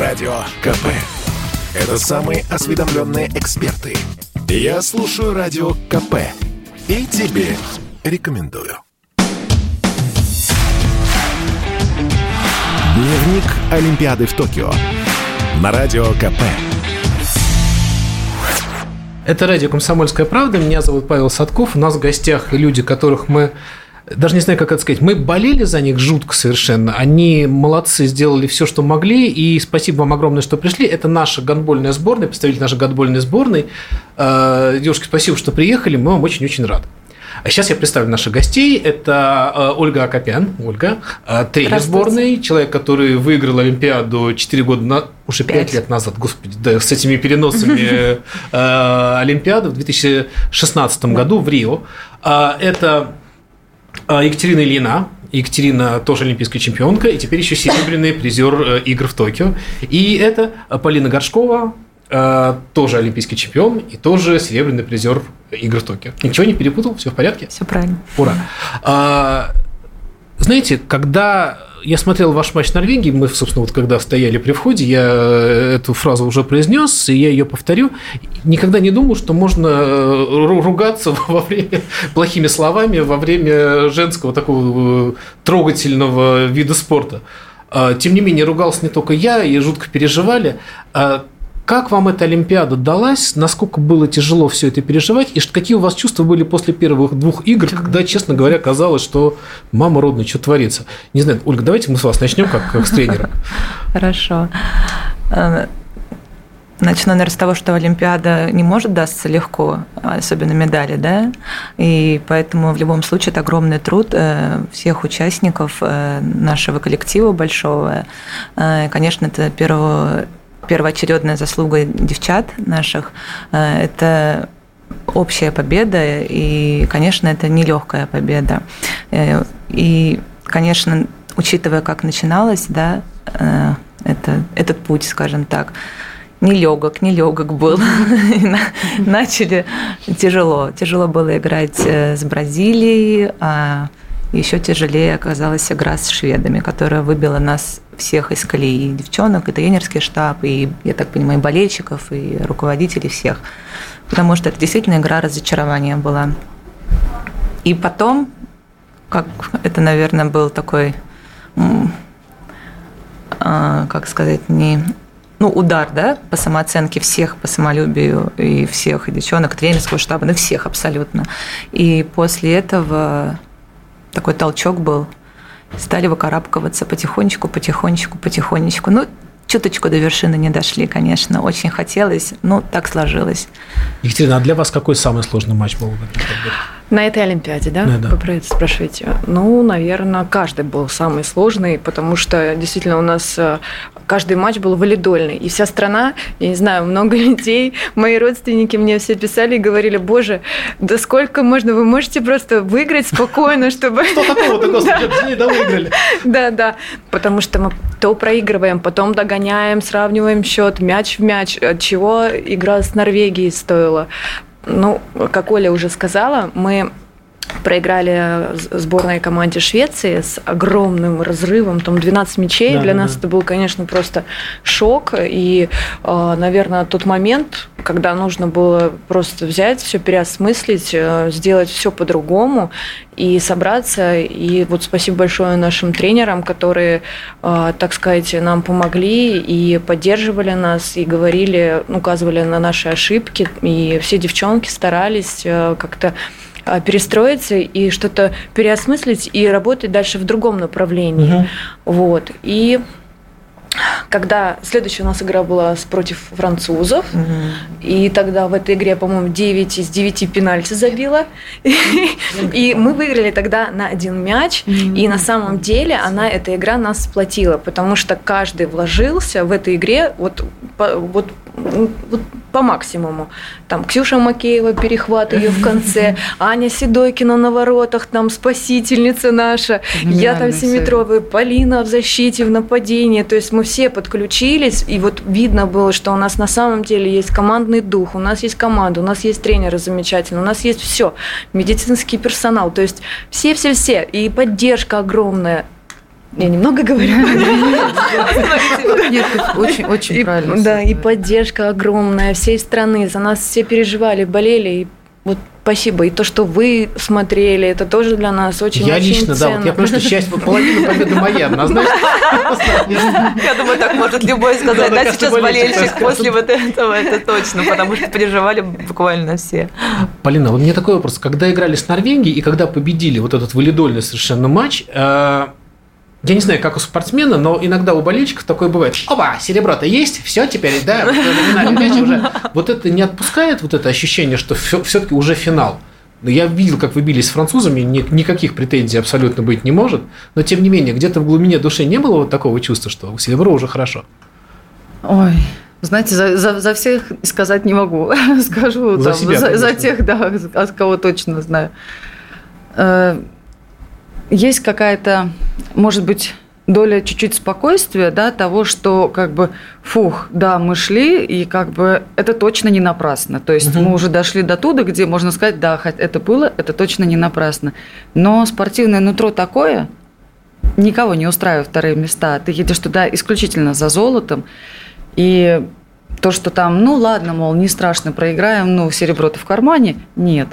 Радио КП. Это самые осведомленные эксперты. Я слушаю Радио КП. И тебе рекомендую. Дневник Олимпиады в Токио. На Радио КП. Это радио «Комсомольская правда». Меня зовут Павел Садков. У нас в гостях люди, которых мы даже не знаю, как это сказать, мы болели за них жутко совершенно. Они молодцы, сделали все, что могли, и спасибо вам огромное, что пришли. Это наша гандбольная сборная, представитель нашей гандбольной сборной. Э, девушки, спасибо, что приехали, мы вам очень-очень рады. А сейчас я представлю наших гостей. Это э, Ольга Акопян, Ольга, э, тренер сборной, человек, который выиграл Олимпиаду 4 года, на, уже 5, 5 лет назад, господи, да, с этими переносами Олимпиады в 2016 году в Рио. Это Екатерина Ильина, Екатерина тоже олимпийская чемпионка, и теперь еще серебряный призер э, игр в Токио. И это Полина Горшкова, э, тоже олимпийский чемпион и тоже серебряный призер игр в Токио. Ничего не перепутал? Все в порядке? Все правильно. Ура. А, знаете, когда я смотрел ваш матч Норвегии, мы, собственно, вот когда стояли при входе, я эту фразу уже произнес, и я ее повторю. Никогда не думал, что можно э, ругаться во время плохими словами во время женского такого э, трогательного вида спорта. А, тем не менее, ругался не только я, и жутко переживали. Как вам эта Олимпиада далась? Насколько было тяжело все это переживать? И какие у вас чувства были после первых двух игр, когда, честно говоря, казалось, что мама родная, что творится? Не знаю, Ольга, давайте мы с вас начнем, как, как с тренера. Хорошо. Э, начну, наверное, с того, что Олимпиада не может дастся легко, особенно медали, да, и поэтому в любом случае это огромный труд э, всех участников э, нашего коллектива большого. Конечно, это первого первоочередная заслуга девчат наших. Э, это общая победа, и, конечно, это нелегкая победа. Э, и, конечно, учитывая, как начиналось, да, э, это, этот путь, скажем так, нелегок, нелегок был. Начали тяжело. Тяжело было играть с Бразилией, а еще тяжелее оказалась игра с шведами, которая выбила нас всех из колеи, и девчонок, и тренерский штаб, и, я так понимаю, и болельщиков, и руководителей всех. Потому что это действительно игра разочарования была. И потом, как это, наверное, был такой, а, как сказать, не ну, удар, да, по самооценке всех, по самолюбию и всех, и девчонок, тренерского штаба, ну, всех абсолютно. И после этого такой толчок был – стали выкарабкиваться потихонечку, потихонечку, потихонечку. Ну, чуточку до вершины не дошли, конечно. Очень хотелось, но так сложилось. Екатерина, а для вас какой самый сложный матч был? На этой Олимпиаде, да? Да, да. Вы про это спрашиваете? Ну, наверное, каждый был самый сложный, потому что действительно у нас э, каждый матч был валидольный. И вся страна, я не знаю, много людей, мои родственники мне все писали и говорили, боже, да сколько можно, вы можете просто выиграть спокойно, чтобы... Что такого-то, господи, да выиграли. Да, да, потому что мы то проигрываем, потом догоняем, сравниваем счет, мяч в мяч, от чего игра с Норвегией стоила. Ну, как Оля уже сказала, мы проиграли сборной команде Швеции с огромным разрывом, там 12 мячей. Да, Для да, нас да. это был, конечно, просто шок. И, а, наверное, тот момент, когда нужно было просто взять, все переосмыслить, э, сделать все по-другому и собраться. И вот спасибо большое нашим тренерам, которые, а, так сказать, нам помогли и поддерживали нас, и говорили, указывали на наши ошибки. И все девчонки старались э, как-то перестроиться и что-то переосмыслить и работать дальше в другом направлении. Угу. Вот. И когда следующая у нас игра была против французов, угу. и тогда в этой игре, по-моему, 9 из 9 пенальти забила, и мы выиграли тогда на один мяч, и на самом деле она, эта игра нас сплотила, потому что каждый вложился в этой игре вот, вот, вот по максимуму. Там Ксюша Макеева, перехват ее в конце, Аня Седойкина на воротах, там спасительница наша, я там семиметровая, Полина в защите, в нападении. То есть мы все подключились, и вот видно было, что у нас на самом деле есть командный дух, у нас есть команда, у нас есть тренеры замечательные, у нас есть все, медицинский персонал, то есть все-все-все, и поддержка огромная. Я немного говорю. Нет, очень, очень правильно. Да, и поддержка огромная всей страны. За нас все переживали, болели. И вот спасибо. И то, что вы смотрели, это тоже для нас очень Я очень лично, да, вот ценно. я понимаю, что часть, вот половина победы моя, однозначно. Я думаю, так может любой сказать. Да, сейчас болельщик после вот этого, это точно, потому что переживали буквально все. Полина, вот мне такой вопрос. Когда играли с Норвегией и когда победили вот этот валидольный совершенно матч, э, я не знаю, как у спортсмена, но иногда у болельщиков такое бывает. Опа, серебро-то есть, все теперь, да, уже. Вот это не отпускает вот это ощущение, что все-таки уже финал. Ну, Я видел, как вы бились с французами, ни- никаких претензий абсолютно быть не может. Но тем не менее, где-то в глубине души не было вот такого чувства, что у серебро уже хорошо. Ой, знаете, за, за, за всех сказать не могу. Скажу За там, себя, за, за тех, да, от кого точно знаю. Есть какая-то, может быть, доля чуть-чуть спокойствия, да, того, что как бы, фух, да, мы шли, и как бы это точно не напрасно. То есть Мгм. мы уже дошли до туда, где можно сказать, да, хоть это было, это точно не напрасно. Но спортивное нутро такое, никого не устраивает вторые места. Ты едешь туда исключительно за золотом, и то, что там, ну ладно, мол, не страшно, проиграем, ну, серебро-то в кармане, нет.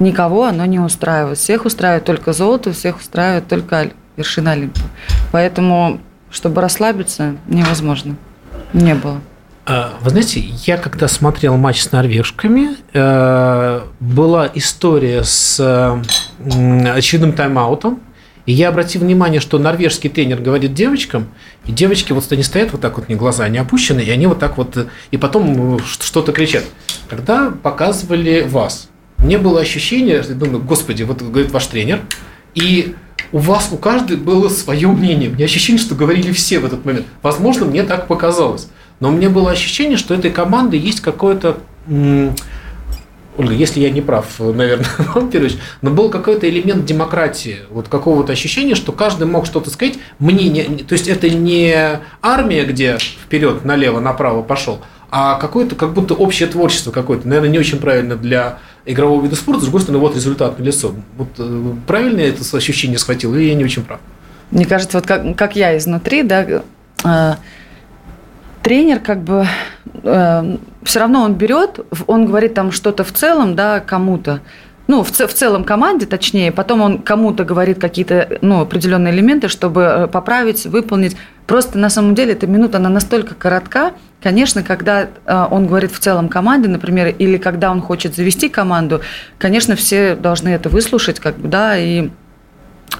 Никого оно не устраивает. Всех устраивает только золото, всех устраивает только Оль- вершина Олимпа. Поэтому, чтобы расслабиться, невозможно. Не было. А, Вы знаете, я когда смотрел матч с норвежками, э, была история с очередным тайм-аутом, и я обратил внимание, что норвежский тренер говорит девочкам, и девочки вот они стоят вот так вот, не глаза не опущены, и они вот так вот, и потом э, что-то кричат. Когда показывали вас, мне было ощущение, я думаю, господи, вот говорит ваш тренер, и у вас, у каждой было свое мнение. Меня ощущение, что говорили все в этот момент. Возможно, мне так показалось. Но меня было ощущение, что этой команды есть какое-то... Ольга, если я не прав, наверное, вам, Петрович, но был какой-то элемент демократии, вот какого-то ощущения, что каждый мог что-то сказать, мнение, то есть это не армия, где вперед, налево, направо пошел, а какое-то, как будто общее творчество какое-то, наверное, не очень правильно для игрового вида спорта, с другой стороны, вот результат на лицо. Вот э, правильно я это ощущение схватил, или я не очень прав? Мне кажется, вот как, как я изнутри, да, э, тренер как бы все равно он берет, он говорит там что-то в целом, да, кому-то. Ну, в, в целом команде, точнее, потом он кому-то говорит какие-то ну, определенные элементы, чтобы э, поправить, выполнить. Просто на самом деле эта минута, она настолько коротка. Конечно, когда э, он говорит в целом команде, например, или когда он хочет завести команду, конечно, все должны это выслушать, как бы, да, и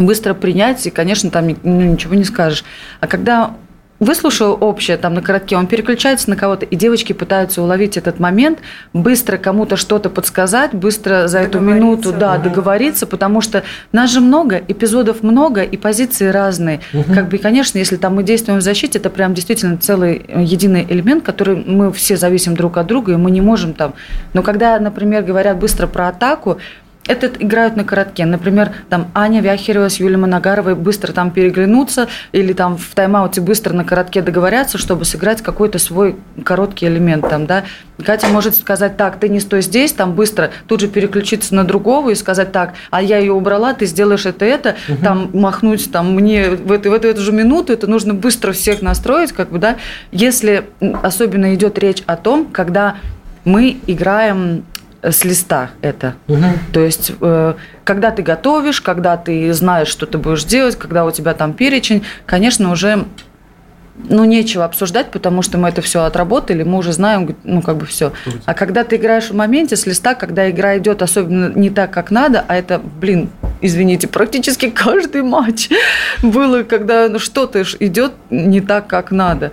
быстро принять, и, конечно, там ну, ничего не скажешь. А когда выслушал общее там на коротке, он переключается на кого-то, и девочки пытаются уловить этот момент, быстро кому-то что-то подсказать, быстро за эту минуту да, договориться, потому что нас же много, эпизодов много, и позиции разные. Как бы, конечно, если там мы действуем в защите, это прям действительно целый э, единый элемент, который мы все зависим друг от друга, и мы не можем там. Но когда, например, говорят быстро про атаку, это играют на коротке. Например, там Аня Вяхерева с Юлией Моногаровой быстро там переглянутся или там в тайм-ауте быстро на коротке договорятся, чтобы сыграть какой-то свой короткий элемент там, да. Катя может сказать, так, ты не стой здесь, там быстро тут же переключиться на другого и сказать, так, а я ее убрала, ты сделаешь это, это, там махнуть, там мне в эту, в эту, эту же минуту, это нужно быстро всех настроить, как бы, да. Если особенно идет речь о том, когда мы играем с листа это. То есть, э, когда ты готовишь, когда ты знаешь, что ты будешь делать, когда у тебя там перечень, конечно, уже ну, нечего обсуждать, потому что мы это все отработали, мы уже знаем, ну, как бы все. А когда ты играешь в моменте с листа, когда игра идет особенно не так, как надо, а это, блин, извините, практически каждый матч было, когда ну, что-то идет не так, как надо.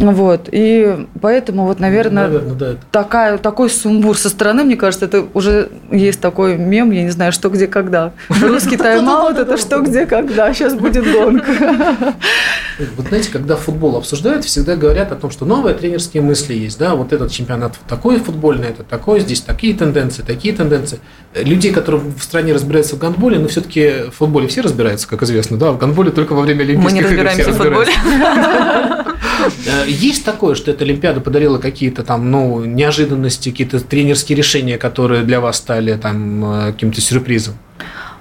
Вот, и поэтому вот, наверное, Наверное, да. такая, такой сумбур со стороны, мне кажется, это уже есть такой мем, я не знаю, что, где, когда. Русский тайм-аут – это что, где, когда. Сейчас будет гонка. Вот знаете, когда футбол обсуждают, всегда говорят о том, что новые тренерские мысли есть, да, вот этот чемпионат такой футбольный, это такой, здесь такие тенденции, такие тенденции. Людей, которые в стране разбираются в гандболе, но все-таки в футболе все разбираются, как известно, да, в гандболе только во время Мы не Олимпийских игр все разбираемся в футболе. Э, Есть такое, что эта Олимпиада подарила какие-то там, ну, неожиданности, какие-то тренерские решения, которые для вас стали там э, каким-то сюрпризом?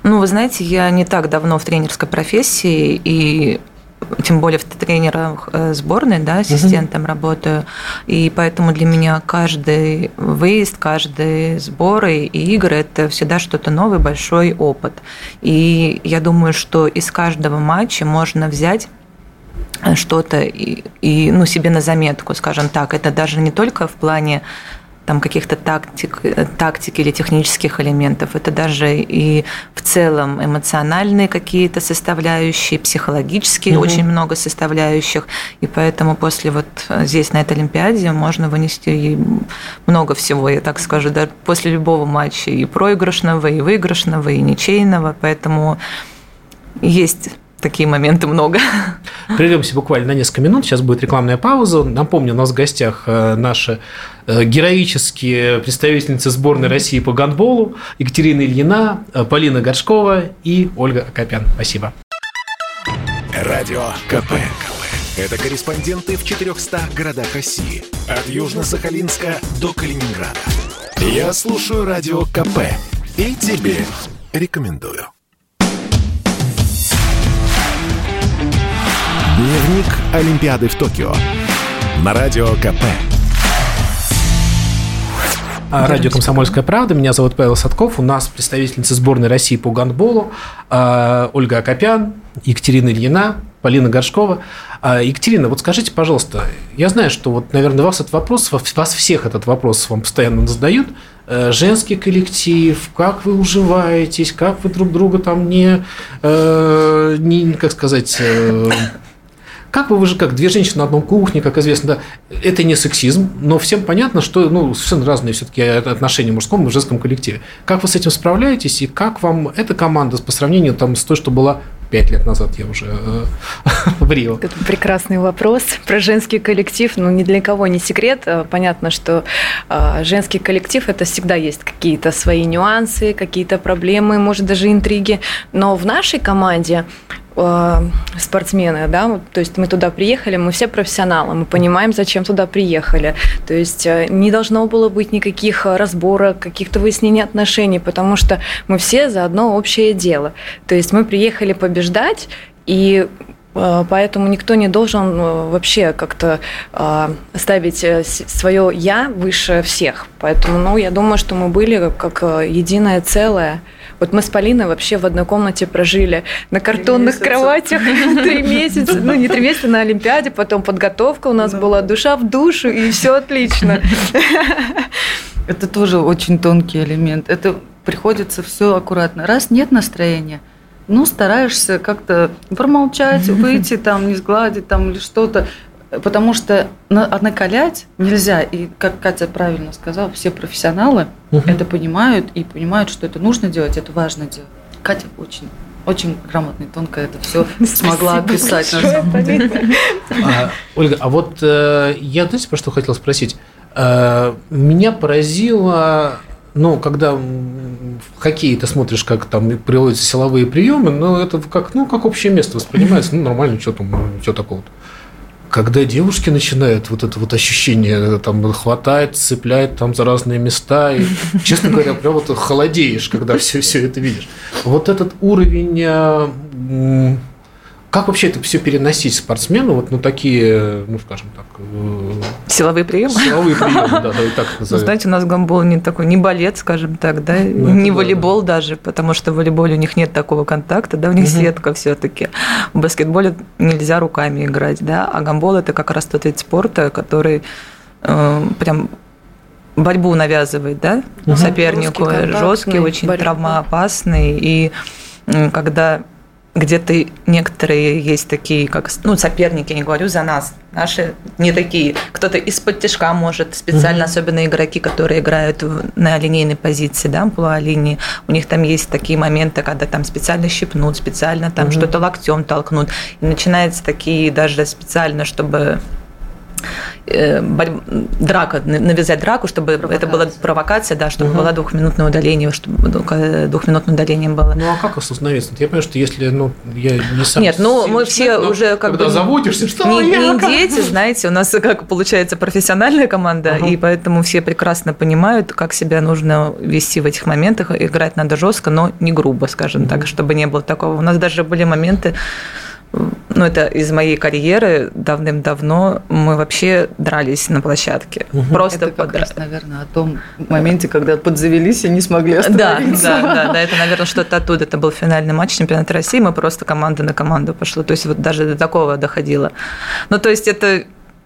Ну, вы знаете, я не так давно в тренерской профессии, и тем более в тренерах э, сборной, да, ассистентом угу. работаю, и поэтому для меня каждый выезд, каждый сбор и игры – это всегда что-то новое, большой опыт. И я думаю, что из каждого матча можно взять что-то и, и ну, себе на заметку, скажем так. Это даже не только в плане там каких-то тактик, тактики или технических элементов. Это даже и в целом эмоциональные какие-то составляющие, психологические угу. очень много составляющих. И поэтому после вот здесь, на этой Олимпиаде, можно вынести много всего, я так скажу, да, после любого матча и проигрышного, и выигрышного, и ничейного. Поэтому есть такие моменты много. Прервемся буквально на несколько минут. Сейчас будет рекламная пауза. Напомню, у нас в гостях э, наши э, героические представительницы сборной России по гандболу Екатерина Ильина, э, Полина Горшкова и Ольга Акопян. Спасибо. Радио КП. Это корреспонденты в 400 городах России. От Южно-Сахалинска до Калининграда. Я слушаю Радио КП и тебе рекомендую. Дневник Олимпиады в Токио. На Радио КП. А, радио «Комсомольская правда». Меня зовут Павел Садков. У нас представительница сборной России по гандболу а, Ольга Акопян, Екатерина Ильина, Полина Горшкова. А, Екатерина, вот скажите, пожалуйста, я знаю, что вот, наверное, вас этот вопрос, вас всех этот вопрос вам постоянно задают. Э, женский коллектив, как вы уживаетесь, как вы друг друга там не, э, не как сказать, э, как бы вы же, как две женщины на одном кухне, как известно, да, это не сексизм, но всем понятно, что ну, совершенно разные все-таки отношения в мужском и женском коллективе. Как вы с этим справляетесь, и как вам эта команда по сравнению там, с той, что была пять лет назад я уже э, в Рио. Это прекрасный вопрос про женский коллектив. Ну, ни для кого не секрет. Э, понятно, что э, женский коллектив – это всегда есть какие-то свои нюансы, какие-то проблемы, может, даже интриги. Но в нашей команде Э, спортсмены, да, то есть мы туда приехали, мы все профессионалы, мы понимаем, зачем туда приехали, то есть э, не должно было быть никаких разборок, каких-то выяснений отношений, потому что мы все за одно общее дело, то есть мы приехали побеждать, и э, Поэтому никто не должен вообще как-то ставить свое я выше всех. Поэтому, ну, я думаю, что мы были как единое целое. Вот мы с Полиной вообще в одной комнате прожили на картонных кроватях три месяца. Ну, не три месяца на Олимпиаде, потом подготовка у нас была, душа в душу, и все отлично. Это тоже очень тонкий элемент. Это приходится все аккуратно. Раз нет настроения, ну, стараешься как-то промолчать, выйти там, не сгладить там или что-то. Потому что накалять нельзя. И, как Катя правильно сказала, все профессионалы угу. это понимают и понимают, что это нужно делать, это важно делать. Катя очень очень грамотно и тонко это все смогла описать. На самом деле. А, Ольга, а вот э, я, знаете, про что хотел спросить? Э, меня поразило ну, когда в хоккее ты смотришь, как там приводятся силовые приемы, ну, это как, ну, как общее место воспринимается, ну, нормально, что там, что такого-то когда девушки начинают вот это вот ощущение, там, хватает, цепляет там за разные места, и, честно говоря, прям вот холодеешь, когда все, все это видишь. Вот этот уровень э, как вообще это все переносить спортсмену вот на такие, ну, скажем так... Силовые приемы? Силовые приемы, да, давай так назовем. Ну, знаете, у нас гамбол не такой, не балет, скажем так, да, ну, не волейбол да. даже, потому что в волейболе у них нет такого контакта, да, у них угу. сетка все таки В баскетболе нельзя руками играть, да, а гамбол – это как раз тот вид спорта, который э, прям борьбу навязывает, да, угу. сопернику, жесткий, очень борьба. травмоопасный, и когда где-то некоторые есть такие, как ну, соперники, не говорю за нас, наши не такие. Кто-то из-под тяжка может, специально, угу. особенно игроки, которые играют на линейной позиции, да, полуолинии, у них там есть такие моменты, когда там специально щипнут, специально там угу. что-то локтем толкнут. И начинается такие даже специально, чтобы драка, навязать драку, чтобы провокация. это была провокация, да, чтобы угу. было двухминутное удаление, чтобы двухминутное удаление было. Ну а как остановиться? Я понимаю, что если, ну, я не сам... Нет, ну мы все уже как когда бы... заводишься, что не, не дети, знаете, у нас как получается профессиональная команда, угу. и поэтому все прекрасно понимают, как себя нужно вести в этих моментах, играть надо жестко, но не грубо, скажем угу. так, чтобы не было такого. У нас даже были моменты, ну, это из моей карьеры давным-давно мы вообще дрались на площадке. Мгм. Просто Это как подра- раз, наверное, о том моменте, когда подзавелись и не смогли Да, остановиться. да, да, да, это, наверное, что-то оттуда. Это был финальный матч чемпионата России, мы просто команда на команду пошло. То есть вот даже до такого доходило. Ну, то есть это,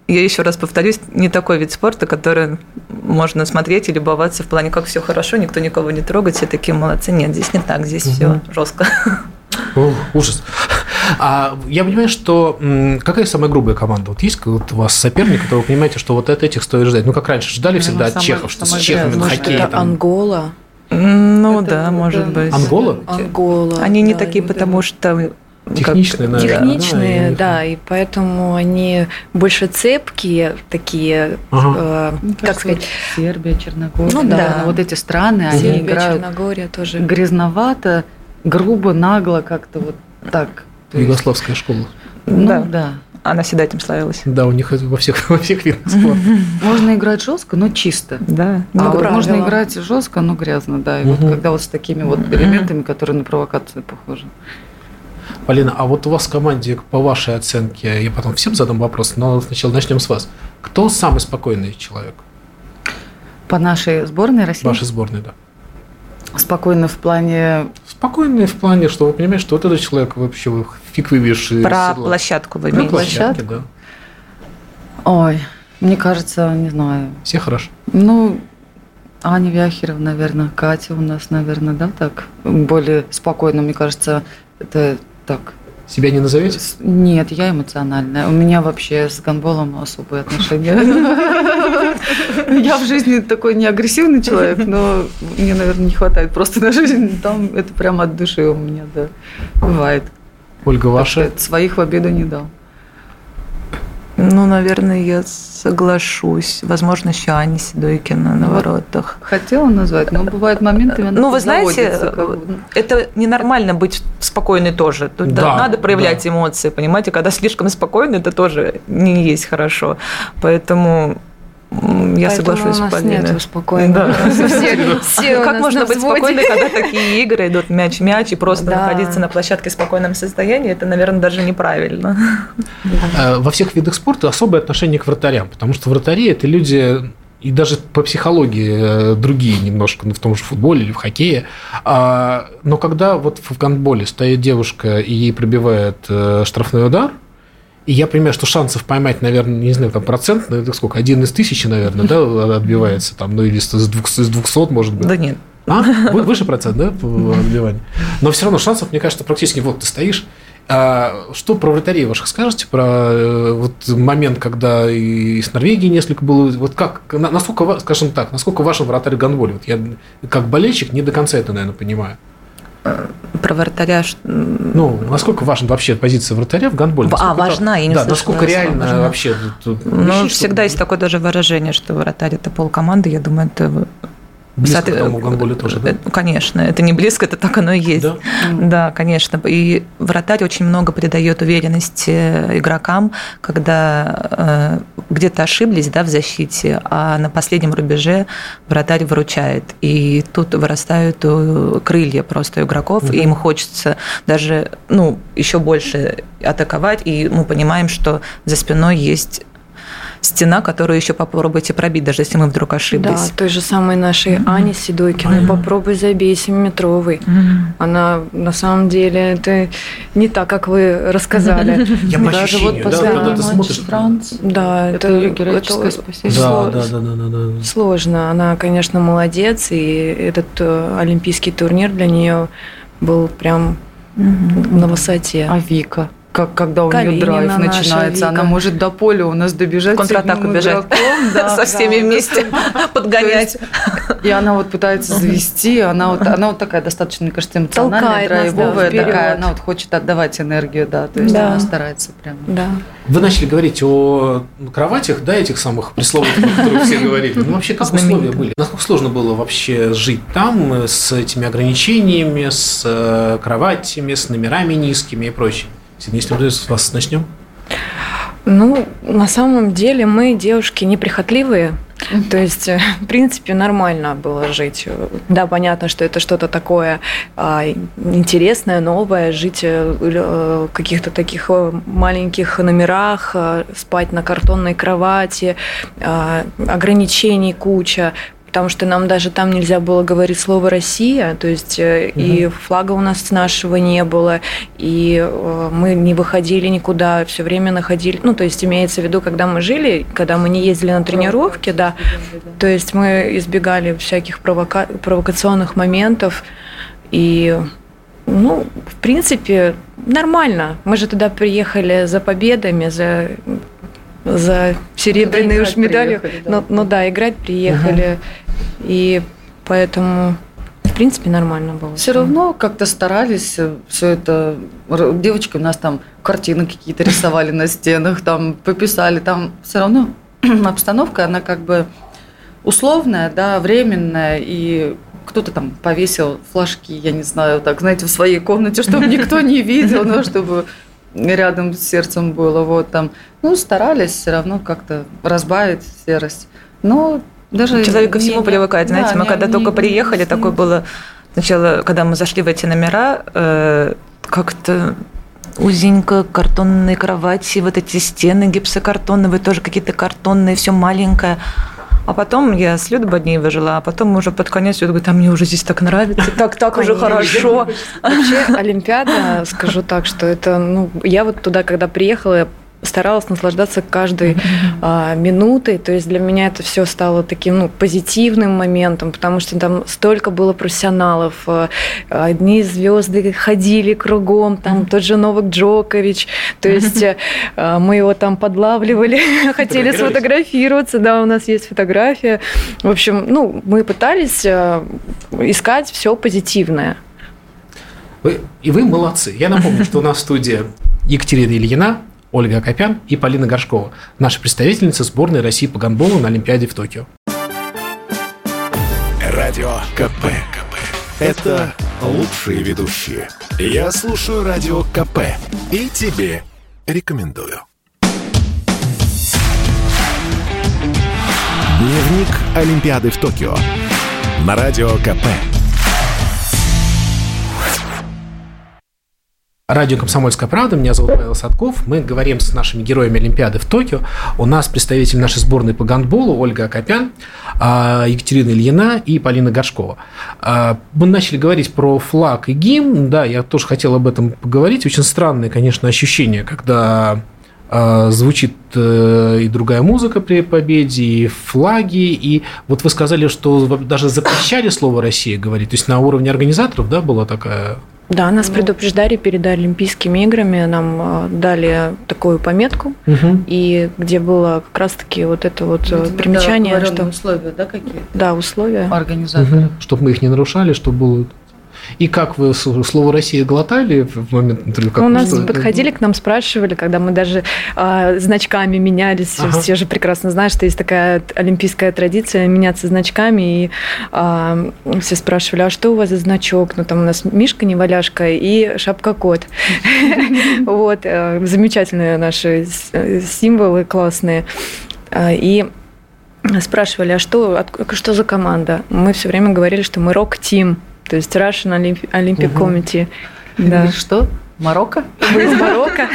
я еще раз повторюсь, не такой вид спорта, который можно смотреть и любоваться в плане, как все хорошо, никто никого не трогает, все такие молодцы. Нет, здесь не так, здесь все жестко. О, ужас. А я понимаю, что какая самая грубая команда? Вот есть вот у вас соперник, которого вы понимаете, что вот от этих стоит ждать? Ну, как раньше ждали Наверное, всегда от чехов, что с чехами на там. Ангола? Ну Это- да, может быть. Ангола? Ангола. Они не да, такие, потому что... как- Техничные, наверное. Техничные, и- да, и поэтому они больше цепкие, такие, Ага. э, Мне как кажется, сказать, Сербия, Черногория, Ну наверное, да. вот эти страны, они Сербия, играют Черногория тоже. грязновато, грубо, нагло, как-то вот так. То есть, Югославская школа. ну, Да. да. Она всегда этим славилась. Да, у них во всех, во всех видах спорта. Можно играть жестко, но чисто. Да. А вот можно играть жестко, но грязно, да. И вот когда вот с такими вот элементами, которые на провокацию похожи. Полина, а вот у вас в команде, по вашей оценке, я потом всем задам вопрос, но сначала начнем с вас. Кто самый спокойный человек По нашей сборной России вашей сборной, да? спокойно в плане Спокойный в плане, что вы понимаете, что вот этот человек вообще фиг вывешь из Про седла. площадку вы Про имеете. площадки, да. Ой, мне кажется, не знаю. Все хорошо. Ну, Аня Вяхерова, наверное, Катя у нас, наверное, да, так более спокойно, мне кажется, это так. Себя не назовете? Нет, я эмоциональная. У меня вообще с гандболом особые отношения. Я в жизни такой не агрессивный человек, но мне, наверное, не хватает просто на жизнь. Там это прямо от души у меня, да, бывает. Ольга, ваша? Своих в обиду не дал. Ну, наверное, я соглашусь. Возможно, еще Аня Седойкина на Вот. воротах. Хотела назвать, но бывают моменты, Ну, вы знаете, как бы. это ненормально быть спокойной тоже. Тут Да, надо проявлять да. эмоции, понимаете? Когда слишком спокойно, это тоже не есть хорошо. Поэтому я Поэтому соглашусь у с нас. Да. Все, все у Как можно быть спокойной, когда такие игры идут мяч-мяч, и просто Да. находиться на площадке в спокойном состоянии, это, наверное, даже неправильно. Э, Во всех видах спорта особое отношение к вратарям, потому что вратари – это люди, и даже по психологии э, другие немножко, ну, в том же футболе или в хоккее. А, Но когда вот в гандболе стоит девушка и ей пробивает э, штрафной удар, и я понимаю, что шансов поймать, наверное, не знаю, там процент, ну, это сколько, один из тысячи, наверное, да, отбивается там, ну или с двух- с 200, может быть. Да нет. А? Вы- Выше процент, да, по отбиванию? Но все равно шансов, мне кажется, практически вот ты стоишь. А что про вратарей ваших скажете? Про э, вот момент, когда и с Норвегией несколько было. Вот как, на- насколько, скажем так, насколько вашим вратарь гандболе? Вот я как болельщик не до конца это, наверное, понимаю. Про вратаря... Ну, насколько важна вообще позиция вратаря в гандболе? А, важна, я не Да, насколько реально «важна». вообще Ну, вещи, всегда что есть такое даже выражение, что вратарь – это полкоманды. Я думаю, это... близко Соответ- к тому в гандболе тоже, да? э, Конечно, это не близко, это так оно и есть. Да? Да, конечно. И вратарь очень много придает уверенности игрокам, когда э, где-то ошиблись да, в защите, а на последнем рубеже вратарь выручает. И тут вырастают э, крылья просто игроков, и им хочется даже ну, еще больше атаковать, и мы понимаем, что за спиной есть стена, которую еще попробуйте пробить, даже если мы вдруг Да, ошиблись. той же самой нашей Ани Седойкиной. Попробуй забей 7-метровый. Мгм. Она на самом деле это не так, как вы рассказали. Я по Даже вот да, когда ты смотришь. Франц, Да, это это ее героическое это спасение. Да, сло- да, да, да, да, да. Сложно. Она, конечно, молодец, и этот э, олимпийский турнир для нее был прям на высоте. А Вика? Как, когда у Калинина нее драйв наша начинается, она Вика. может до поля у нас добежать. В контратаку бежать. игроком, да, Со всеми да. вместе подгонять. И она вот пытается завести, она вот, она вот такая достаточно, мне кажется, эмоциональная, Толкает нас, да, драйвовая такая, она вот хочет отдавать энергию, да, то есть Да. она старается прям. Да. Вы начали говорить о кроватях, да, этих самых пресловутых, о которых все говорили. Ну, вообще, как условия Знаменитых. были? Насколько сложно было вообще жить там э, с этими ограничениями, с э, кроватями, с номерами низкими и прочее? Если мы с вас начнем. Ну, на самом деле мы девушки неприхотливые. То есть, э, в принципе, нормально было жить. Да, понятно, что это что-то такое а, интересное, новое, жить э, в каких-то таких маленьких номерах, спать на картонной кровати, а, ограничений куча потому что нам даже там нельзя было говорить слово Россия, то есть угу. и флага у нас нашего не было, и э, мы не выходили никуда, все время находили, ну то есть имеется в виду, когда мы жили, когда мы не ездили на тренировки, да, то есть мы избегали всяких провока... провокационных моментов и ну, в принципе, нормально. Мы же туда приехали за победами, за за серебряные уж медали. Да. Ну, ну да, играть приехали. Угу. И поэтому в принципе, нормально было. Все равно как-то старались э, все это. Девочки у нас там картины какие-то рисовали на стенах, там пописали, там все равно обстановка, она как бы условная, да, временная, и кто-то там повесил флажки, я не знаю, так, знаете, в своей комнате, чтобы никто не видел, но чтобы рядом с сердцем было. Вот там. Ну, старались все равно как-то разбавить серость. Но даже Человек ко всему не, привыкает. Знаете, да, мы не, когда не, только приехали, не, такое было сначала, когда мы зашли в эти номера, э, как-то узенько, картонные кровати, вот эти стены гипсокартоновые, тоже какие-то картонные, все маленькое. А потом я с Людой Боднеевой жила, а потом уже под конец Люда говорит, а мне уже здесь так нравится, так, так уже хорошо. Вообще Олимпиада, скажу так, что это, ну, я вот туда, когда приехала, старалась наслаждаться каждой а, минутой. То есть для меня это все стало таким ну, позитивным моментом, потому что там столько было профессионалов. А, одни звезды ходили кругом, там тот же Новак Джокович. То есть а, мы его там подлавливали, хотели сфотографироваться. Да, у нас есть фотография. В общем, ну, мы пытались а, искать все позитивное. Вы, и вы молодцы. Я напомню, что у нас в студии Екатерина Ильина, Ольга Акопян и Полина Горшкова, наши представительницы сборной России по гандболу на Олимпиаде в Токио. Радио КП. КП. Это лучшие ведущие. Я слушаю Радио КП и тебе рекомендую. Дневник Олимпиады в Токио. На Радио КП. Радио «Комсомольская правда». Меня зовут Павел Садков. Мы говорим с нашими героями Олимпиады в Токио. У нас представитель нашей сборной по гандболу Ольга Акопян, а, Екатерина Ильина и Полина Горшкова. А, мы начали говорить про флаг и гимн. Да, я тоже хотел об этом поговорить. Очень странное, конечно, ощущение, когда звучит э, и другая музыка при победе, и флаги, и вот вы сказали, что даже запрещали слово «Россия» говорить, то есть на уровне организаторов, да, была такая да, нас ну. предупреждали перед Олимпийскими играми, нам э, дали такую пометку, угу. и где было как раз-таки вот это вот э, Видимо, примечание, да, что условия, да, какие? Да, условия. Организаторы. Угу. Чтобы мы их не нарушали, чтобы было и как вы слово «Россия» глотали в момент интервью? Как У нас что? подходили к нам, спрашивали, когда мы даже э, значками менялись. Ага. Все же прекрасно знают, что есть такая олимпийская традиция меняться значками. И э, все спрашивали, а что у вас за значок? Ну, там у нас Мишка, Неваляшка и Шапка-кот. Вот. Э, замечательные наши символы классные. Э, и спрашивали, а что, что за команда? Мы все время говорили, что мы рок-тим то есть Russian Olympic, Olympic угу. Committee. Да. Что? Марокко? Мы из Марокко.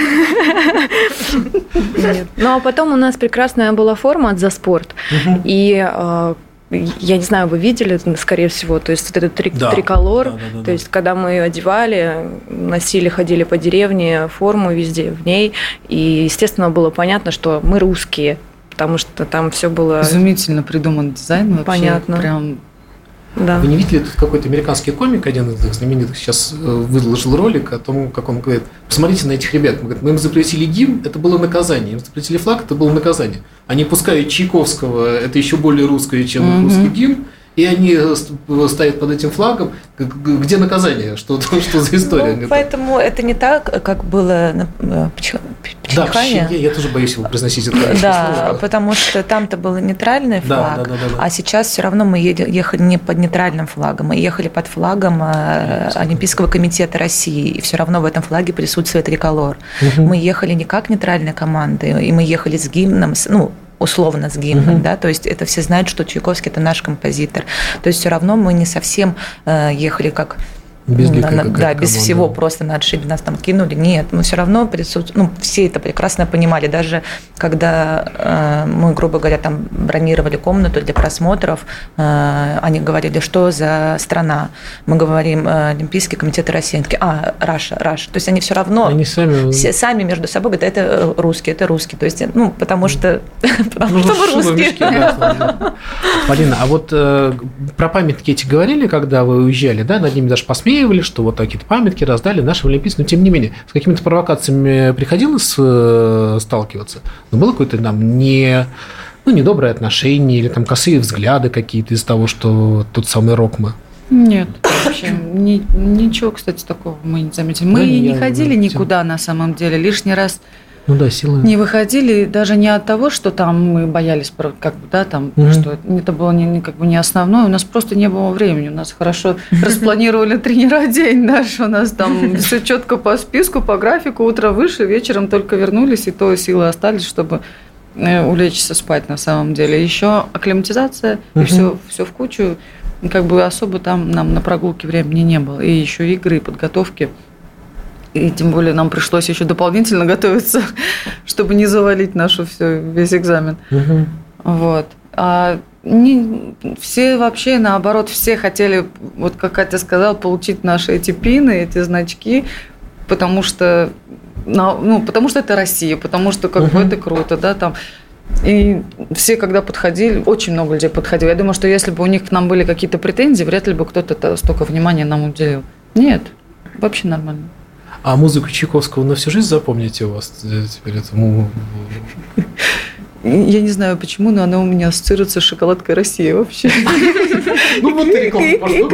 Ну, а потом у нас прекрасная была форма от «За спорт». И э, я не знаю, вы видели, скорее всего, то есть вот этот три, да. триколор, да, да, да, то есть когда мы ее одевали, носили, ходили по деревне, форму везде в ней, и, естественно, было понятно, что мы русские, потому что там все было... Изумительно придуман дизайн вообще. Понятно. Прям да. Вы не видели, тут какой-то американский комик, один из знаменитых, сейчас э, выложил ролик о том, как он говорит, посмотрите на этих ребят. Мы, говорит, мы им запретили гимн, это было наказание. Им запретили флаг, это было наказание. Они пускают Чайковского, это еще более русское, чем mm-hmm. русский гимн и они э, стоят под этим флагом. Где наказание? Что, что за история? Ну, поэтому это не так, как было э, да, Чехане. Я тоже боюсь его произносить это Да, слово. потому что там-то был нейтральный флаг, да, да, да, да, да. а сейчас все равно мы ехали не под нейтральным флагом, мы ехали под флагом э, Олимпийского комитета России, и все равно в этом флаге присутствует триколор. Угу. Мы ехали не как нейтральная команда, и мы ехали с гимном, ну, условно с гимном, угу. да, то есть это все знают, что Чайковский это наш композитор. То есть все равно мы не совсем э, ехали как без на, на, да, без всего просто на отшибе нас там кинули. Нет, мы все равно присутствуем. Ну, все это прекрасно понимали. Даже когда э, мы, грубо говоря, там бронировали комнату для просмотров, э, они говорили, что за страна. Мы говорим э, Олимпийский комитет России. Они такие, а, Russia, Russia. То есть они все равно они сами... Все, сами между собой говорят, это русский, это русский. То есть, ну, потому что, потому что мы русские. Полина, а вот э, про памятники эти говорили, когда вы уезжали, да, над ними даже посмеялись? Высмеивали, что вот такие-то памятки раздали нашим олимпийцам, но тем не менее, с какими-то провокациями приходилось э, сталкиваться? Но было какое-то там не ну, недоброе отношение или там косые взгляды какие-то из того, что тот самый Рокма? Нет, вообще ни, ничего, кстати, такого мы не заметили. Мы да, не ходили никуда на самом деле. Лишний раз ну да, силы. Не выходили даже не от того, что там мы боялись, как бы, да, там, угу. что это было не, как бы не основное, у нас просто не было времени, у нас хорошо распланировали тренера день наш, у нас там все четко по списку, по графику, утро выше, вечером только вернулись, и то силы остались, чтобы э, улечься спать на самом деле. Еще акклиматизация, и все, все в кучу, как бы особо там нам на прогулке времени не было, и еще игры, подготовки – и тем более нам пришлось еще дополнительно готовиться, чтобы не завалить нашу все, весь экзамен. Угу. Вот. А не, все вообще, наоборот, все хотели, вот как Катя сказала, получить наши эти пины, эти значки, потому что, ну, потому что это Россия, потому что как угу. бы это круто, да, там. И все, когда подходили, очень много людей подходило. Я думаю, что если бы у них к нам были какие-то претензии, вряд ли бы кто-то столько внимания нам уделил. Нет, вообще нормально. А музыку Чайковского на всю жизнь запомните у вас теперь этому? Я не знаю почему, но она у меня ассоциируется с шоколадкой России вообще. Ну вот ты рекламу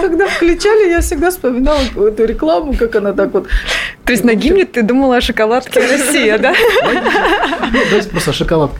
Когда включали, я всегда вспоминала эту рекламу, как она так вот. То есть на гимне ты думала о шоколадке Россия, да? Ну, давайте просто шоколадка.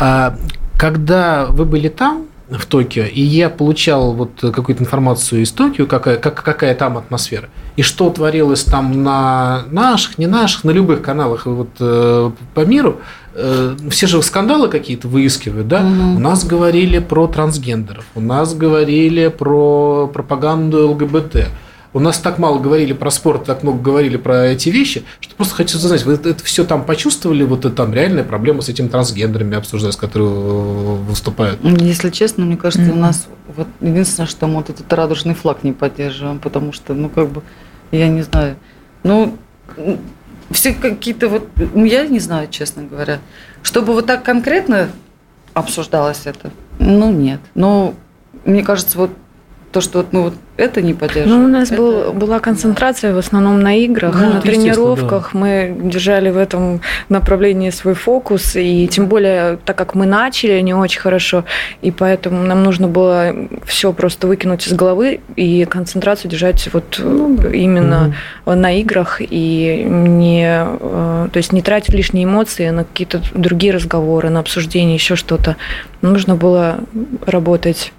А когда вы были там, в Токио, и я получал вот какую-то информацию из Токио, какая, как, какая там атмосфера, и что творилось там на наших, не наших, на любых каналах вот, э, по миру, э, все же скандалы какие-то выискивают, да? Угу. У нас говорили про трансгендеров, у нас говорили про пропаганду ЛГБТ, у нас так мало говорили про спорт, так много говорили про эти вещи, что просто хочу знать, вы это, это все там почувствовали, вот это там реальная проблема с этим трансгендерами обсуждать, с которые выступают? Если честно, мне кажется, mm-hmm. у нас вот единственное, что мы вот этот радужный флаг не поддерживаем, потому что, ну, как бы, я не знаю, ну, все какие-то вот, я не знаю, честно говоря, чтобы вот так конкретно обсуждалось это, ну, нет. Но мне кажется, вот то, что мы вот это не поддерживаем. Ну, у нас это... был, была концентрация в основном на играх, ну, на тренировках. Да. Мы держали в этом направлении свой фокус. И тем более, так как мы начали не очень хорошо, и поэтому нам нужно было все просто выкинуть из головы и концентрацию держать вот ну, именно угу. на играх и не, э, то есть не тратить лишние эмоции на какие-то другие разговоры, на обсуждение, еще что-то. Нужно было работать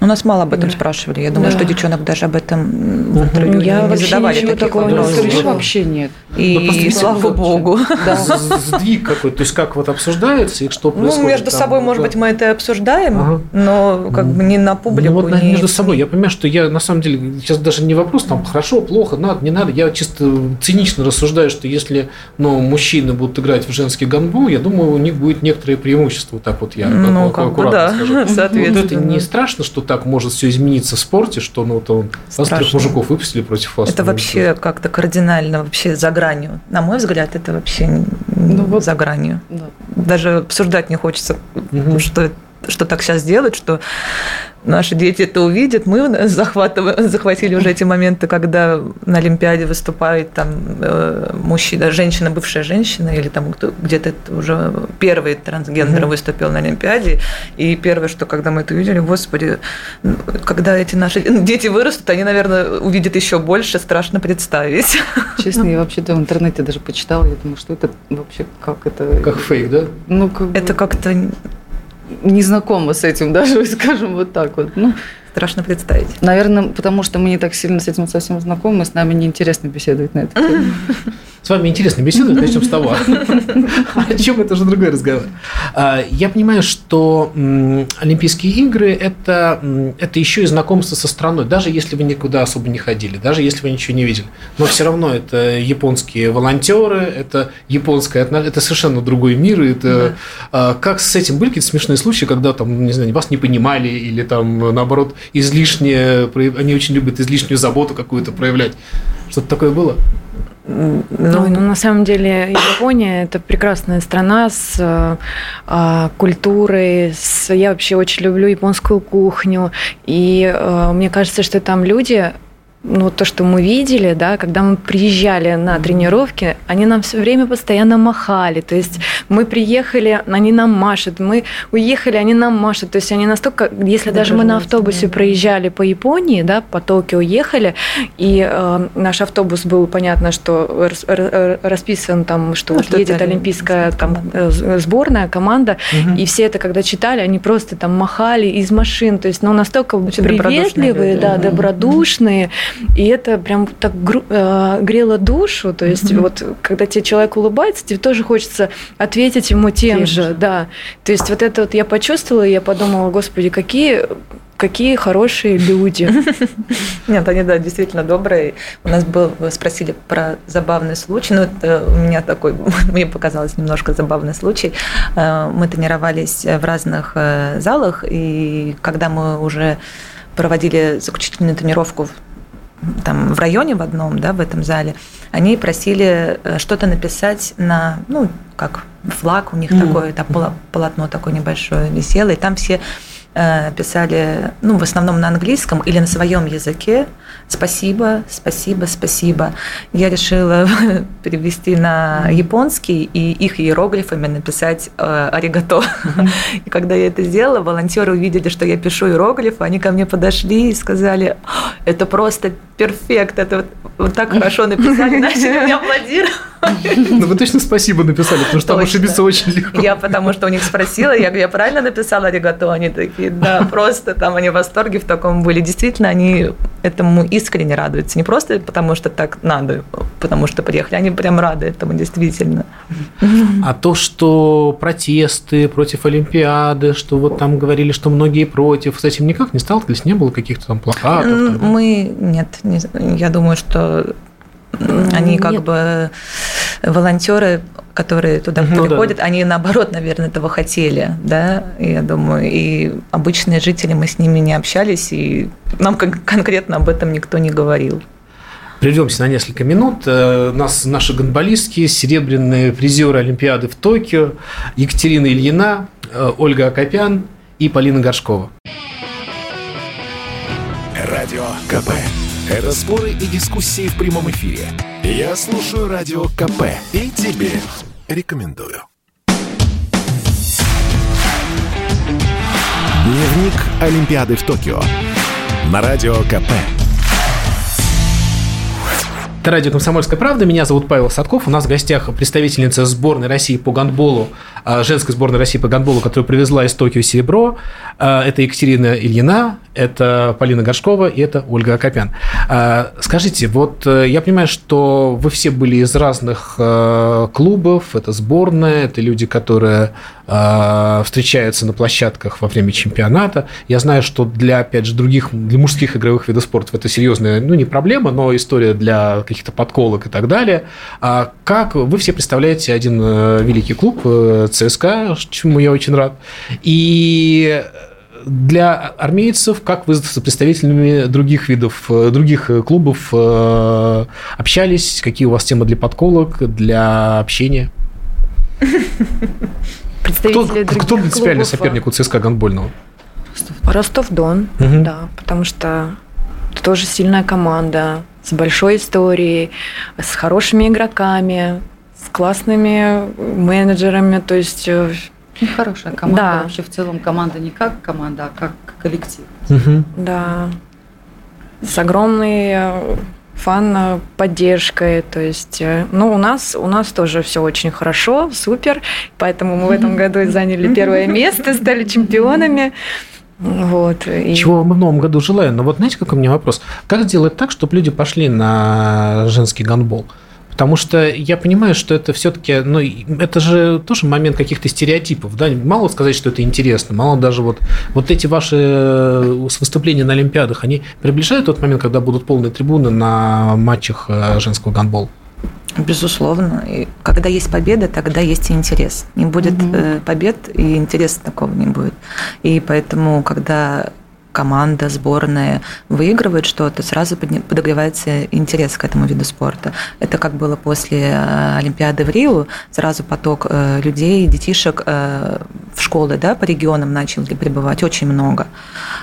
у нас мало об этом да. спрашивали. Я думаю, да. что девчонок даже об этом угу. Я не задавали таких такого вопросов. вообще нет. И, ну, слава богу. Да. Сдвиг какой-то, то есть как вот обсуждается и что ну, происходит? Ну, между там, собой, может быть, мы это обсуждаем, ага. но как бы не на публику. Ну, вот не... между собой. Я понимаю, что я на самом деле сейчас даже не вопрос, там, хорошо, плохо, надо, не надо. Я чисто цинично рассуждаю, что если ну, мужчины будут играть в женский гандбол, я думаю, у них будет некоторое преимущество. Так вот я ну, как, как бы, да, скажу. Соответственно. Вот это не страшно, что так может все измениться в спорте, что ну, то вас трех мужиков выпустили против вас. Это вообще как-то кардинально, вообще за гранью. На мой взгляд, это вообще ну, вот, за гранью. Да. Даже обсуждать не хочется, угу. что, что так сейчас делать, что наши дети это увидят. Мы захватили уже эти моменты, когда на Олимпиаде выступает там э, мужчина, женщина, бывшая женщина, или там где-то уже первый трансгендер mm-hmm. выступил на Олимпиаде. И первое, что когда мы это увидели, господи, когда эти наши дети вырастут, они, наверное, увидят еще больше, страшно представить. Честно, я вообще-то в интернете даже почитала, я думаю, что это вообще как это... Как фейк, да? Ну, как Это как-то не знакома с этим даже, скажем вот так вот. Ну, Страшно представить. Наверное, потому что мы не так сильно с этим совсем знакомы, с нами неинтересно беседовать на эту тему. С вами интересно беседовать, начнем с того. О чем это уже другой разговор. А, я понимаю, что Олимпийские игры это, это еще и знакомство со страной, даже если вы никуда особо не ходили, даже если вы ничего не видели. Но все равно это японские волонтеры, это японское это совершенно другой мир. Это да. как с этим были какие-то смешные случаи, когда там, не знаю, вас не понимали или там наоборот излишнее, они очень любят излишнюю заботу какую-то проявлять. Что-то такое было? Ну, ну, на самом деле Япония – это прекрасная страна с э, культурой. С... Я вообще очень люблю японскую кухню. И э, мне кажется, что там люди ну, то, что мы видели, да, когда мы приезжали на тренировки, они нам все время постоянно махали. То есть мы приехали, они нам машут, мы уехали, они нам машут. То есть они настолько, если даже мы на автобусе да. проезжали по Японии, да, по Токио ехали, и э, наш автобус был, понятно, что расписан там, что ну, вот едет олимпийская там, э, сборная, команда, угу. и все это, когда читали, они просто там махали из машин. То есть, ну, настолько Очень приветливые, да, угу. добродушные. И это прям так э, грело душу. То есть mm-hmm. вот когда тебе человек улыбается, тебе тоже хочется ответить ему тем, тем же, же, да. То есть вот это вот я почувствовала, и я подумала, господи, какие какие хорошие люди. Нет, они, да, действительно добрые. У нас был, вы спросили про забавный случай. Ну, это у меня такой, мне показалось немножко забавный случай. Э, мы тренировались в разных э, залах, и когда мы уже проводили заключительную тренировку там в районе в одном, да, в этом зале, они просили э, что-то написать на, ну, как флаг у них mm-hmm. такое, там полотно такое небольшое висело, и там все Э, писали, ну, в основном на английском или на своем языке. Спасибо, спасибо, спасибо. Я решила перевести на японский и их иероглифами написать э, аригато. И когда я это сделала, волонтеры увидели, что я пишу иероглифы, они ко мне подошли и сказали, это просто перфект, это вот, вот так хорошо написали, начали меня аплодировать. Ну, вы точно спасибо написали, потому что там ошибиться очень легко. Я потому что у них спросила, я, я правильно написала аригато? Они такие, да, просто там они в восторге в таком были. Действительно, они этому искренне радуются. Не просто потому, что так надо, потому что приехали, они прям рады этому действительно. А то, что протесты против Олимпиады, что вот там говорили, что многие против, с этим никак не сталкивались? Не было каких-то там плакатов? Мы, нет, не, я думаю, что они как Нет. бы волонтеры, которые туда ну, приходят, да. они наоборот, наверное, этого хотели, да, я думаю, и обычные жители, мы с ними не общались, и нам конкретно об этом никто не говорил. Прервемся на несколько минут. Э, нас, наши гонболистки, серебряные призеры Олимпиады в Токио, Екатерина Ильина, э, Ольга Акопян и Полина Горшкова. Радио КП. Это споры и дискуссии в прямом эфире. Я слушаю Радио КП и тебе рекомендую. Дневник Олимпиады в Токио. На Радио КП. Это радио «Комсомольская правда». Меня зовут Павел Садков. У нас в гостях представительница сборной России по гандболу, а, женской сборной России по гандболу, которая привезла из Токио серебро. А, это Екатерина Ильина, это Полина Горшкова и это Ольга Акопян. А, скажите, вот э, я понимаю, что вы все были из разных э, клубов, это сборная, это люди, которые э, встречаются на площадках во время чемпионата. Я знаю, что для, опять же, других, для мужских игровых видов спорта это серьезная, ну, не проблема, но история для каких-то подколок и так далее. А как вы все представляете один великий клуб ЦСКА, чему я очень рад, и для армейцев, как вы с представителями других видов, э, других э, клубов э, общались, какие у вас темы для подколок, для общения? Кто, кто принципиальный соперник у ЦСКА гандбольного? Ростов-Дон, угу. да, потому что это тоже сильная команда с большой историей, с хорошими игроками, с классными менеджерами, то есть очень хорошая команда. Да. Вообще в целом команда не как команда, а как коллектив. Угу. Да. С огромной э, фан э, поддержкой, то есть, э, ну, у нас, у нас тоже все очень хорошо, супер, поэтому мы в этом году заняли первое место, стали чемпионами. Вот. И... Чего мы в новом году желаем. Но вот знаете, какой у меня вопрос? Как сделать так, чтобы люди пошли на женский гандбол? Потому что я понимаю, что это все-таки, ну, это же тоже момент каких-то стереотипов, да, мало сказать, что это интересно, мало даже вот, вот эти ваши э, выступления на Олимпиадах, они приближают тот момент, когда будут полные трибуны на матчах э, женского гандбола? Безусловно. И когда есть победа, тогда есть и интерес. Не будет угу. побед, и интереса такого не будет. И поэтому, когда команда, сборная выигрывает что-то, сразу подогревается интерес к этому виду спорта. Это как было после э, Олимпиады в Рио, сразу поток э, людей, детишек э, в школы да, по регионам начали прибывать, очень много.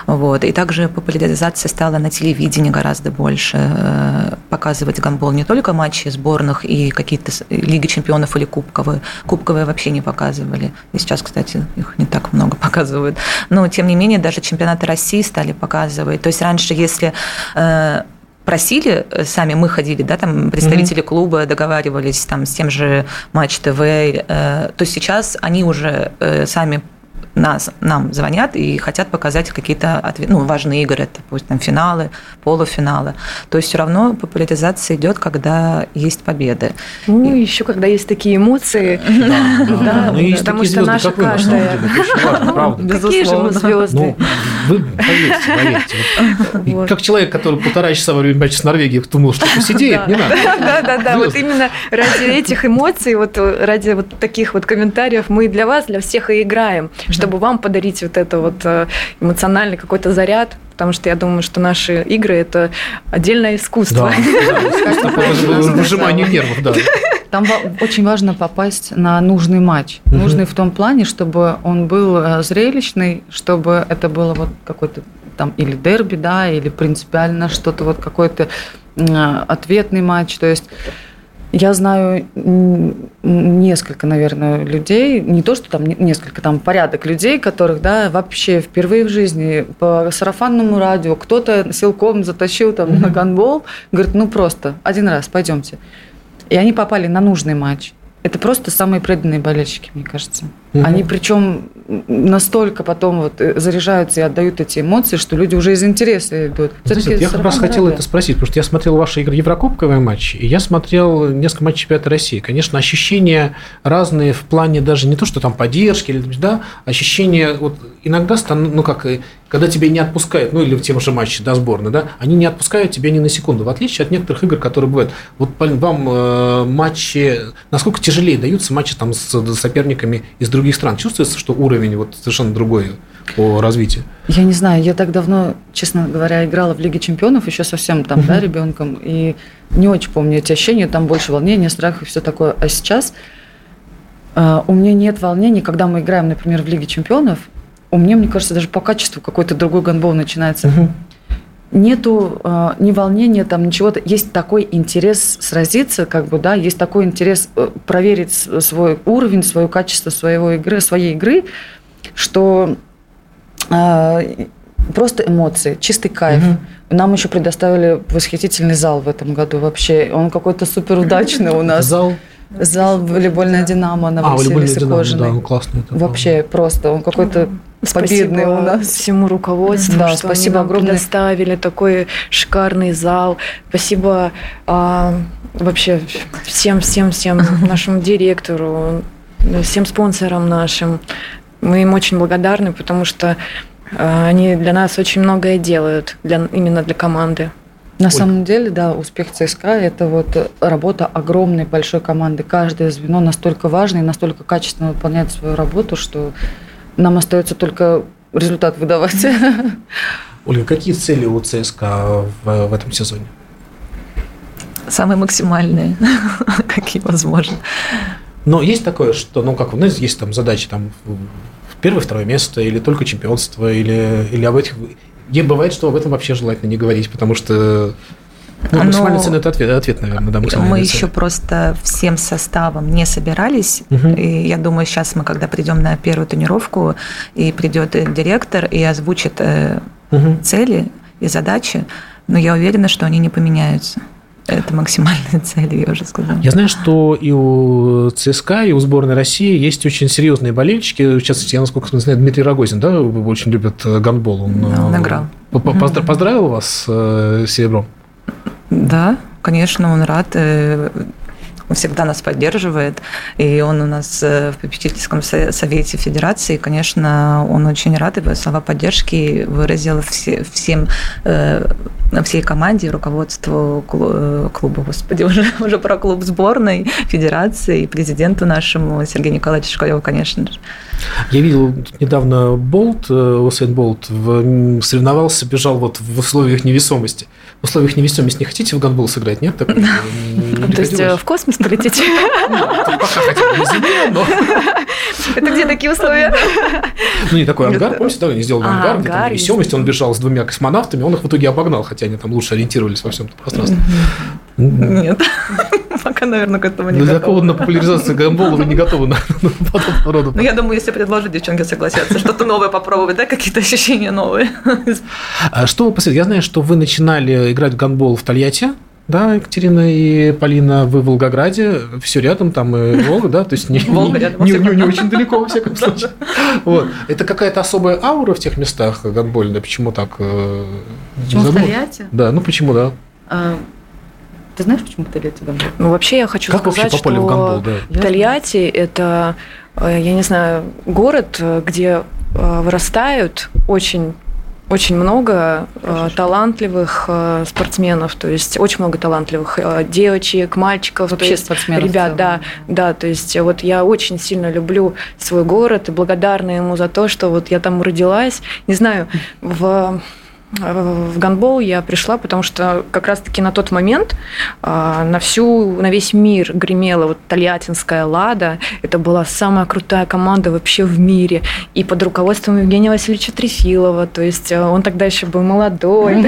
Вот. И также популяризация стала на телевидении гораздо больше, показывать гандбол не только матчи сборных и какие-то Лиги чемпионов или кубковые. Кубковые вообще не показывали. И сейчас, кстати, их не так много показывают. Но, тем не менее, даже чемпионаты России России стали показывать. То есть раньше, если э, просили, э, сами мы ходили, да, там представители mm-hmm. клуба договаривались там с тем же Матч ТВ, э, то сейчас они уже сами нас, нам звонят и хотят показать какие-то ну, важные игры, это пусть там финалы, полуфиналы. То есть все равно популяризация идет, когда есть победы. Ну, и... еще когда есть такие эмоции. Да, ну, потому что наша каждая... Какие же мы звезды? Ну, вы поверьте, поверьте. Как человек, который полтора часа во время матча с Норвегией думал, что посидеет, не надо. Да, да, да. Вот именно ради этих эмоций, вот ради вот таких вот комментариев мы для вас, для всех и играем, чтобы чтобы вам подарить вот это вот э, эмоциональный какой-то заряд, потому что я думаю, что наши игры – это отдельное искусство. Выжимание нервов, да. Там очень важно попасть на нужный матч. Нужный в том плане, чтобы он был э, зрелищный, чтобы это было вот какой-то там или дерби, да, или принципиально что-то вот какой-то ответный матч. То есть я знаю несколько, наверное, людей, не то, что там несколько, там порядок людей, которых, да, вообще впервые в жизни по сарафанному радио кто-то силком затащил там mm-hmm. на гандбол, говорит, ну просто, один раз, пойдемте. И они попали на нужный матч. Это просто самые преданные болельщики, мне кажется. Угу. Они причем настолько потом вот э, заряжаются и отдают эти эмоции, что люди уже из интереса идут. Знаете, я как раз хотел это спросить, потому что я смотрел ваши игры Еврокубковые матчи, и я смотрел несколько матчей чемпионата России. Конечно, ощущения разные в плане даже не то, что там поддержки, или, да, ощущения вот иногда, ну как, когда тебя не отпускают, ну или в тем же матче до сборной, да, они не отпускают тебя ни на секунду, в отличие от некоторых игр, которые бывают. Вот вам э, матчи, насколько тяжелее даются матчи там с соперниками из других стран? Чувствуется, что уровень вот совершенно другой по развитию? Я не знаю, я так давно, честно говоря, играла в Лиге чемпионов еще совсем там, да, ребенком, и не очень помню эти ощущения, там больше волнения, страха и все такое. А сейчас э, у меня нет волнений, когда мы играем, например, в Лиге чемпионов, у меня, мне кажется, даже по качеству какой-то другой гандбол начинается. Нету э, ни волнения, там ничего. Есть такой интерес сразиться, как бы, да, есть такой интерес э, проверить свой уровень, свое качество своего игры, своей игры, что э, просто эмоции, чистый кайф. Угу. Нам еще предоставили восхитительный зал в этом году вообще. Он какой-то супер удачный у нас. Зал Зал волейбольная Динамо на а, Василисе. Да, классный. Это, Вообще да. просто, он какой-то победный у нас. всему руководству, да, что спасибо они нам огромное. предоставили такой шикарный зал. Спасибо а, вообще всем, всем, всем нашему директору, всем спонсорам нашим. Мы им очень благодарны, потому что а, они для нас очень многое делают, для, именно для команды. На Ой. самом деле, да, успех ЦСКА – это вот работа огромной большой команды. Каждое звено настолько важно и настолько качественно выполняет свою работу, что нам остается только результат выдавать. Ольга, какие цели у ЦСКА в, в этом сезоне? Самые максимальные, какие возможно. Но есть такое, что, ну, как у нас есть там задачи там первое, второе место, или только чемпионство, или, или об этих и бывает, что об этом вообще желательно не говорить, потому что ну, максимальная цена – это ответ, ответ, наверное, да, Мы цена. еще просто всем составом не собирались, угу. и я думаю, сейчас мы, когда придем на первую тренировку, и придет директор и озвучит угу. цели и задачи, но я уверена, что они не поменяются. Это максимальная цель, я уже сказала. Я знаю, что и у ЦСКА, и у сборной России есть очень серьезные болельщики. В частности, я, насколько знаю, Дмитрий Рогозин, да, очень любит э, гандбол. Он, он играл. Поздравил вас с э, серебром? Да, конечно, он рад. Э, он всегда нас поддерживает, и он у нас в попечительском совете Федерации, конечно, он очень рад, и слова поддержки выразил все, всем, всей команде, руководству клуба, господи, уже, уже про клуб сборной, Федерации, президенту нашему Сергею Николаевичу Шкалеву, конечно же. Я видел недавно Болт, Усейн Болт, соревновался, бежал вот в условиях невесомости. Условиях невесомости не хотите в гандбол сыграть, нет? Так, То есть в космос полететь? Но... Это где такие условия? Ну, не такой ангар, помните, да, они сделали ангар, где там невесомость, он бежал с двумя космонавтами, он их в итоге обогнал, хотя они там лучше ориентировались во всем пространстве. Нет, пока, наверное, к этому не готовы. Для на популяризацию гандбола вы не готовы на подобного рода. Ну, я думаю, если предложить, девчонки согласятся, что-то новое попробовать, да, какие-то ощущения новые. А что вы посоветуете? Я знаю, что вы начинали играть в гандбол в Тольятти, да, Екатерина и Полина, вы в Волгограде, все рядом, там и Волга, да, то есть не, Волга рядом, не, не, не очень далеко, во всяком случае. Вот. Это какая-то особая аура в тех местах гандбольная, почему так? Э, почему в Тольятти? Да, ну почему, да. Ты знаешь, почему в Тольятти гандбол? Ну, вообще я хочу как сказать, что в гандбол, да? Тольятти – это, э, я не знаю, город, где э, вырастают очень очень много э, талантливых э, спортсменов, то есть очень много талантливых э, девочек, мальчиков, вообще есть, спортсменов. Ребят, да, да, то есть вот я очень сильно люблю свой город и благодарна ему за то, что вот я там родилась. Не знаю, в в гандбол я пришла, потому что как раз-таки на тот момент а, на всю, на весь мир гремела вот Тольяттинская «Лада». Это была самая крутая команда вообще в мире. И под руководством Евгения Васильевича Трефилова. То есть э, он тогда еще был молодой.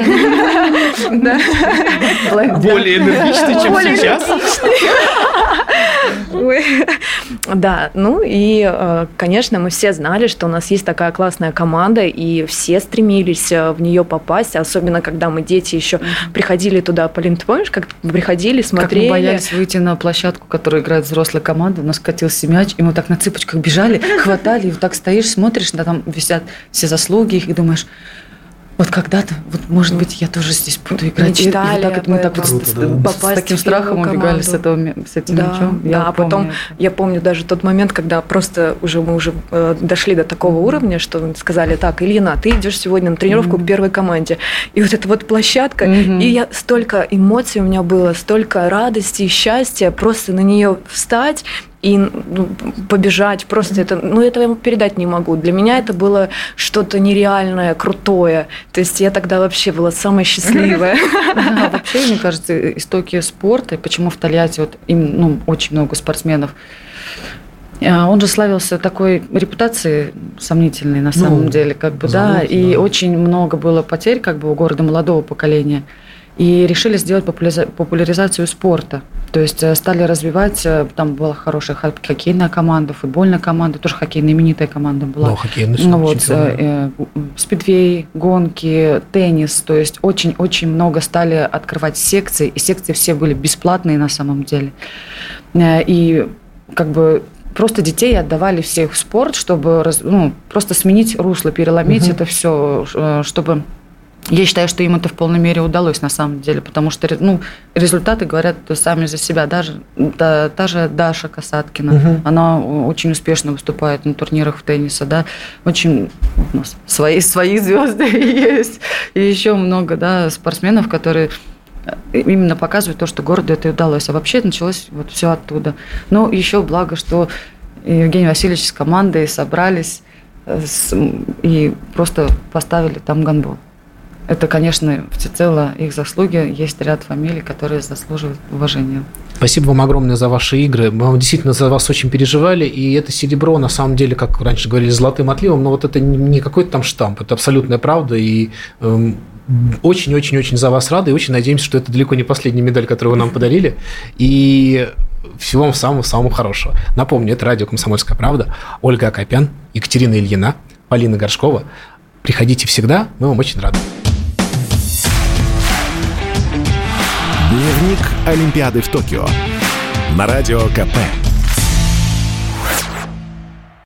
Более энергичный, чем сейчас. Да, ну и, э, конечно, мы все знали, что у нас есть такая классная команда, и все стремились э, в нее попасть, особенно когда мы дети еще приходили туда, Полин, ты помнишь, как приходили, смотрели? Как мы боялись выйти на площадку, которую играет взрослая команда, у нас катился мяч, и мы так на цыпочках бежали, хватали, и вот так стоишь, смотришь, да, там висят все заслуги, и думаешь, вот когда-то, вот может быть, я тоже здесь буду играть. Мечтали и, и так, мы так вот да. с, с таким страхом убегали с, этого, с этим да, мячом. Я да, а потом это. я помню даже тот момент, когда просто уже мы уже э, дошли до такого уровня, что сказали, так, Ильина, ты идешь сегодня на тренировку mm-hmm. к первой команде. И вот эта вот площадка, mm-hmm. и я столько эмоций у меня было, столько радости и счастья просто на нее встать и ну, побежать просто это, ну это я передать не могу. Для меня это было что-то нереальное, крутое. То есть я тогда вообще была самая счастливая. Вообще, мне кажется, истоки спорта, почему в Тольятти вот им, ну, очень много спортсменов, а, он же славился такой репутацией сомнительной на самом ну, деле, как бы, да, и очень много было потерь как бы у города молодого поколения и решили сделать популяризацию спорта. То есть э, стали развивать, э, там была хорошая хоккейная команда, футбольная команда, тоже хоккейная именитая команда была. Ну, хоккейный ну, вот, э, э, спидвей, гонки, теннис, то есть очень-очень много стали открывать секции, и секции все были бесплатные на самом деле. И как бы просто детей отдавали всех в спорт, чтобы ну, просто сменить русло, переломить угу. это все, чтобы я считаю, что им это в полной мере удалось на самом деле, потому что ну, результаты говорят сами за себя. Даже да, та же Даша Касаткина, угу. она очень успешно выступает на турнирах в теннисе, да, очень у нас свои свои звезды есть, и еще много, да, спортсменов, которые именно показывают то, что городу это удалось. А вообще началось вот все оттуда. Ну, еще благо, что Евгений Васильевич с командой собрались э, и просто поставили там гандбол. Это, конечно, всецело их заслуги. Есть ряд фамилий, которые заслуживают уважения. Спасибо вам огромное за ваши игры. Мы действительно за вас очень переживали. И это серебро, на самом деле, как раньше говорили, золотым отливом, но вот это не какой-то там штамп, это абсолютная правда. И эм, очень-очень-очень за вас рады и очень надеемся, что это далеко не последняя медаль, которую вы нам подарили. И всего вам самого-самого хорошего. Напомню, это радио «Комсомольская правда». Ольга Акопян, Екатерина Ильина, Полина Горшкова. Приходите всегда, мы вам очень рады. Дневник Олимпиады в Токио. На радио КП.